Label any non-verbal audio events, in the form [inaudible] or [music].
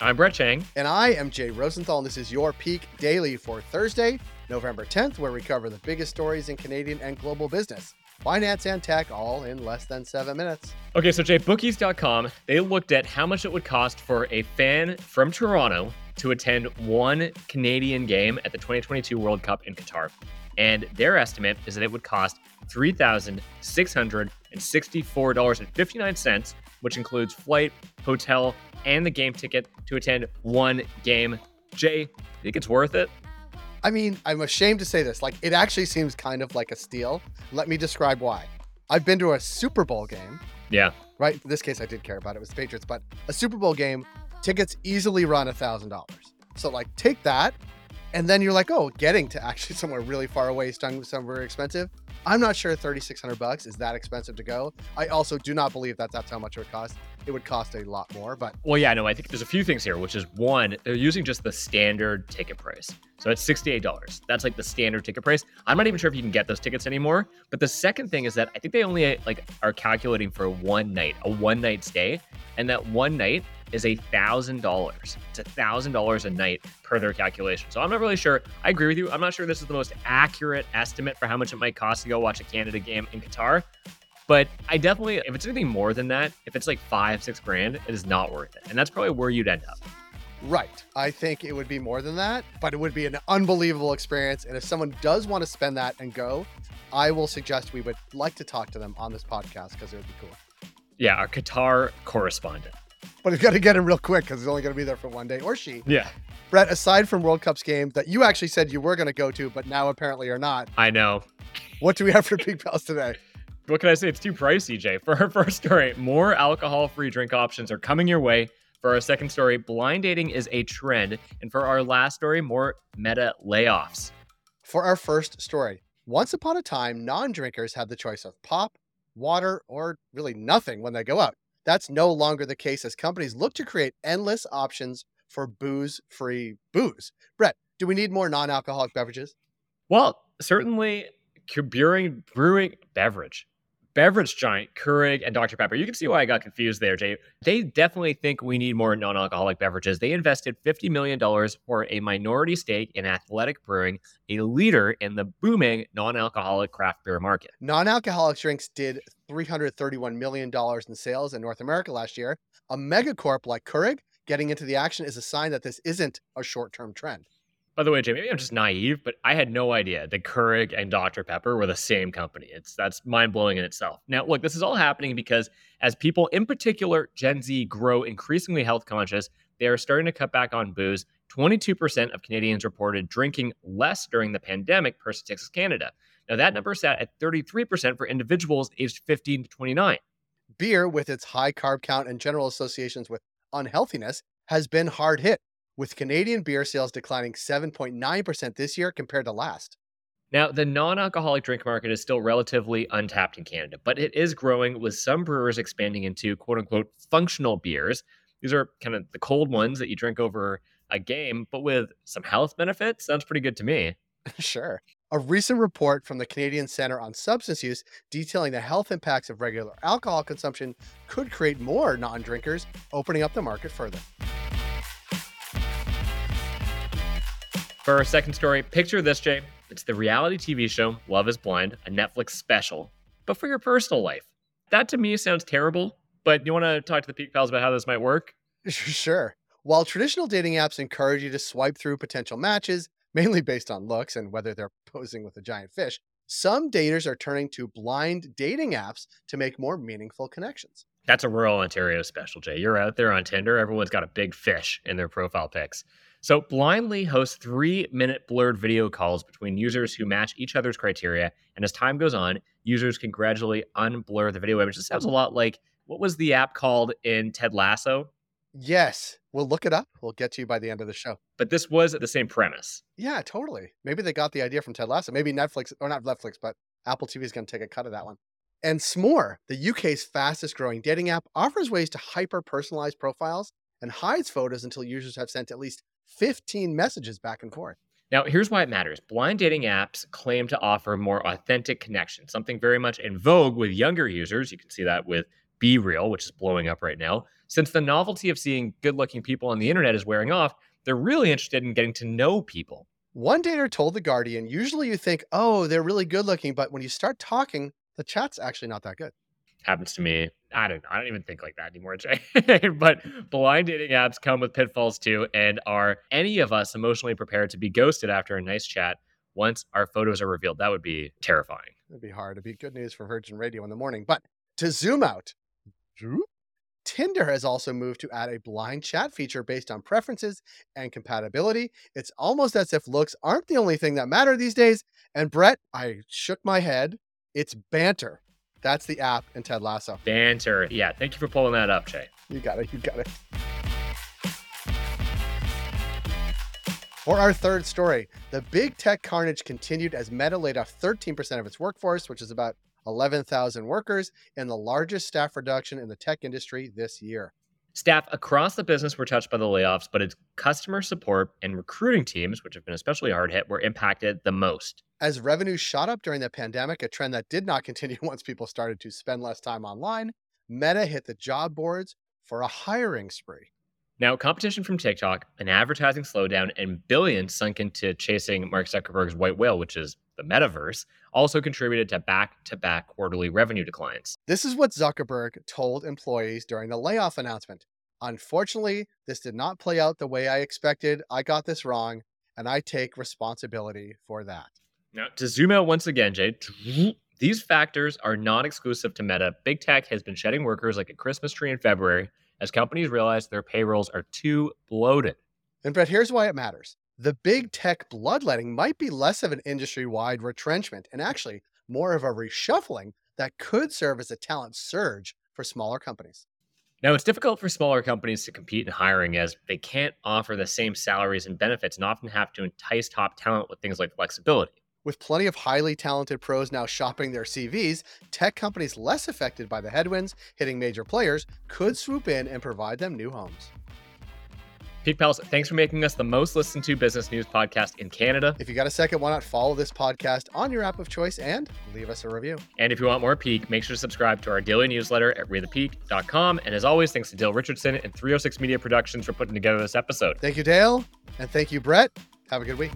I'm Brett Chang. And I am Jay Rosenthal, and this is your Peak Daily for Thursday, November 10th, where we cover the biggest stories in Canadian and global business, finance and tech, all in less than seven minutes. Okay, so Jay, bookies.com, they looked at how much it would cost for a fan from Toronto to attend one Canadian game at the 2022 World Cup in Qatar. And their estimate is that it would cost $3,664.59, which includes flight, hotel, and the game ticket to attend one game. Jay, think it's worth it? I mean, I'm ashamed to say this. Like, it actually seems kind of like a steal. Let me describe why. I've been to a Super Bowl game. Yeah. Right? In this case, I did care about it. It was the Patriots, but a Super Bowl game, tickets easily run a $1,000. So, like, take that and then you're like, oh, getting to actually [laughs] somewhere really far away is somewhere expensive. I'm not sure 3,600 bucks is that expensive to go. I also do not believe that that's how much it would cost. It would cost a lot more, but well, yeah, no, I think there's a few things here, which is one, they're using just the standard ticket price, so it's $68. That's like the standard ticket price. I'm not even sure if you can get those tickets anymore. But the second thing is that I think they only like are calculating for one night, a one night stay, and that one night is a thousand dollars. It's a thousand dollars a night per their calculation. So I'm not really sure. I agree with you. I'm not sure this is the most accurate estimate for how much it might cost to go watch a Canada game in Qatar. But I definitely, if it's anything more than that, if it's like five, six grand, it is not worth it. And that's probably where you'd end up. Right. I think it would be more than that, but it would be an unbelievable experience. And if someone does want to spend that and go, I will suggest we would like to talk to them on this podcast because it would be cool. Yeah, our Qatar correspondent but he's got to get him real quick because he's only going to be there for one day, or she. Yeah. Brett, aside from World Cup's game that you actually said you were going to go to, but now apparently are not. I know. What do we have for Peak Pals today? What can I say? It's too pricey, Jay. [laughs] For our first story, more alcohol free drink options are coming your way. For our second story, blind dating is a trend. And for our last story, more meta layoffs. For our first story, once upon a time, non drinkers had the choice of pop, water, or really nothing when they go out. That's no longer the case as companies look to create endless options for booze free booze. Brett, do we need more non alcoholic beverages? Well, certainly brewing, brewing beverage beverage giant Keurig and Dr. Pepper. You can see why I got confused there, Jay. They definitely think we need more non alcoholic beverages. They invested $50 million for a minority stake in Athletic Brewing, a leader in the booming non alcoholic craft beer market. Non alcoholic drinks did $331 million in sales in North America last year. A megacorp like Keurig getting into the action is a sign that this isn't a short term trend. By the way, Jay, maybe I'm just naive, but I had no idea that Keurig and Dr. Pepper were the same company. It's that's mind blowing in itself. Now, look, this is all happening because as people, in particular Gen Z, grow increasingly health conscious, they are starting to cut back on booze. 22% of Canadians reported drinking less during the pandemic per Statistics Canada. Now, that number sat at 33% for individuals aged 15 to 29. Beer, with its high carb count and general associations with unhealthiness, has been hard hit with Canadian beer sales declining 7.9% this year compared to last. Now, the non alcoholic drink market is still relatively untapped in Canada, but it is growing with some brewers expanding into quote unquote functional beers. These are kind of the cold ones that you drink over a game, but with some health benefits. Sounds pretty good to me. [laughs] sure. A recent report from the Canadian Center on Substance Use detailing the health impacts of regular alcohol consumption could create more non drinkers, opening up the market further. For our second story, picture this, Jay. It's the reality TV show Love is Blind, a Netflix special, but for your personal life. That to me sounds terrible, but you want to talk to the Peak Pals about how this might work? [laughs] Sure. While traditional dating apps encourage you to swipe through potential matches, mainly based on looks and whether they're [laughs] posing with a giant fish, some daters are turning to blind dating apps to make more meaningful connections. That's a rural Ontario special, Jay. You're out there on Tinder, everyone's got a big fish in their profile pics. So, Blindly hosts three minute blurred video calls between users who match each other's criteria. And as time goes on, users can gradually unblur the video image. This sounds a lot like what was the app called in Ted Lasso? Yes. We'll look it up. We'll get to you by the end of the show. But this was the same premise. Yeah, totally. Maybe they got the idea from Ted Lasso. Maybe Netflix, or not Netflix, but Apple TV is going to take a cut of that one. And S'More, the UK's fastest growing dating app, offers ways to hyper personalize profiles and hides photos until users have sent at least 15 messages back and forth. Now, here's why it matters. Blind dating apps claim to offer more authentic connection, something very much in vogue with younger users. You can see that with BeReal, which is blowing up right now. Since the novelty of seeing good looking people on the internet is wearing off, they're really interested in getting to know people. One dater told The Guardian, usually you think, oh, they're really good looking, but when you start talking, the chat's actually not that good. Happens to me. I don't know. I don't even think like that anymore, [laughs] Jay. but blind dating apps come with pitfalls too. And are any of us emotionally prepared to be ghosted after a nice chat once our photos are revealed? That would be terrifying. It'd be hard. It'd be good news for Virgin Radio in the morning. But to zoom out, Tinder has also moved to add a blind chat feature based on preferences and compatibility. It's almost as if looks aren't the only thing that matter these days. And Brett, I shook my head. It's banter. That's the app and Ted Lasso. Banter. Yeah. Thank you for pulling that up, Jay. You got it. You got it. For our third story, the big tech carnage continued as Meta laid off 13% of its workforce, which is about 11,000 workers, and the largest staff reduction in the tech industry this year. Staff across the business were touched by the layoffs, but its customer support and recruiting teams, which have been especially hard hit, were impacted the most. As revenues shot up during the pandemic, a trend that did not [laughs] continue once people started to spend less time online, Meta hit the job boards for a hiring spree. Now, competition from TikTok, an advertising slowdown, and billions sunk into chasing Mark Zuckerberg's white whale, which is the metaverse, also contributed to back to back quarterly revenue declines. This is what Zuckerberg told employees during the layoff announcement. Unfortunately, this did not play out the way I expected. I got this wrong, and I take responsibility for that. Now, to zoom out once again, Jay, these factors are not exclusive to Meta. Big tech has been shedding workers like a Christmas tree in February as companies realize their payrolls are too bloated. And Brett, here's why it matters. The big tech bloodletting might be less of an industry wide retrenchment and actually more of a reshuffling that could serve as a talent surge for smaller companies. Now, it's difficult for smaller companies to compete in hiring as they can't offer the same salaries and benefits and often have to entice top talent with things like flexibility. With plenty of highly talented pros now shopping their CVs, tech companies less affected by the headwinds hitting major players could swoop in and provide them new homes. Peak Pals, thanks for making us the most listened to business news podcast in Canada. If you got a second, why not follow this podcast on your app of choice and leave us a review? And if you want more Peak, make sure to subscribe to our daily newsletter at readthepeak.com. And as always, thanks to Dale Richardson and 306 Media Productions for putting together this episode. Thank you, Dale. And thank you, Brett. Have a good week.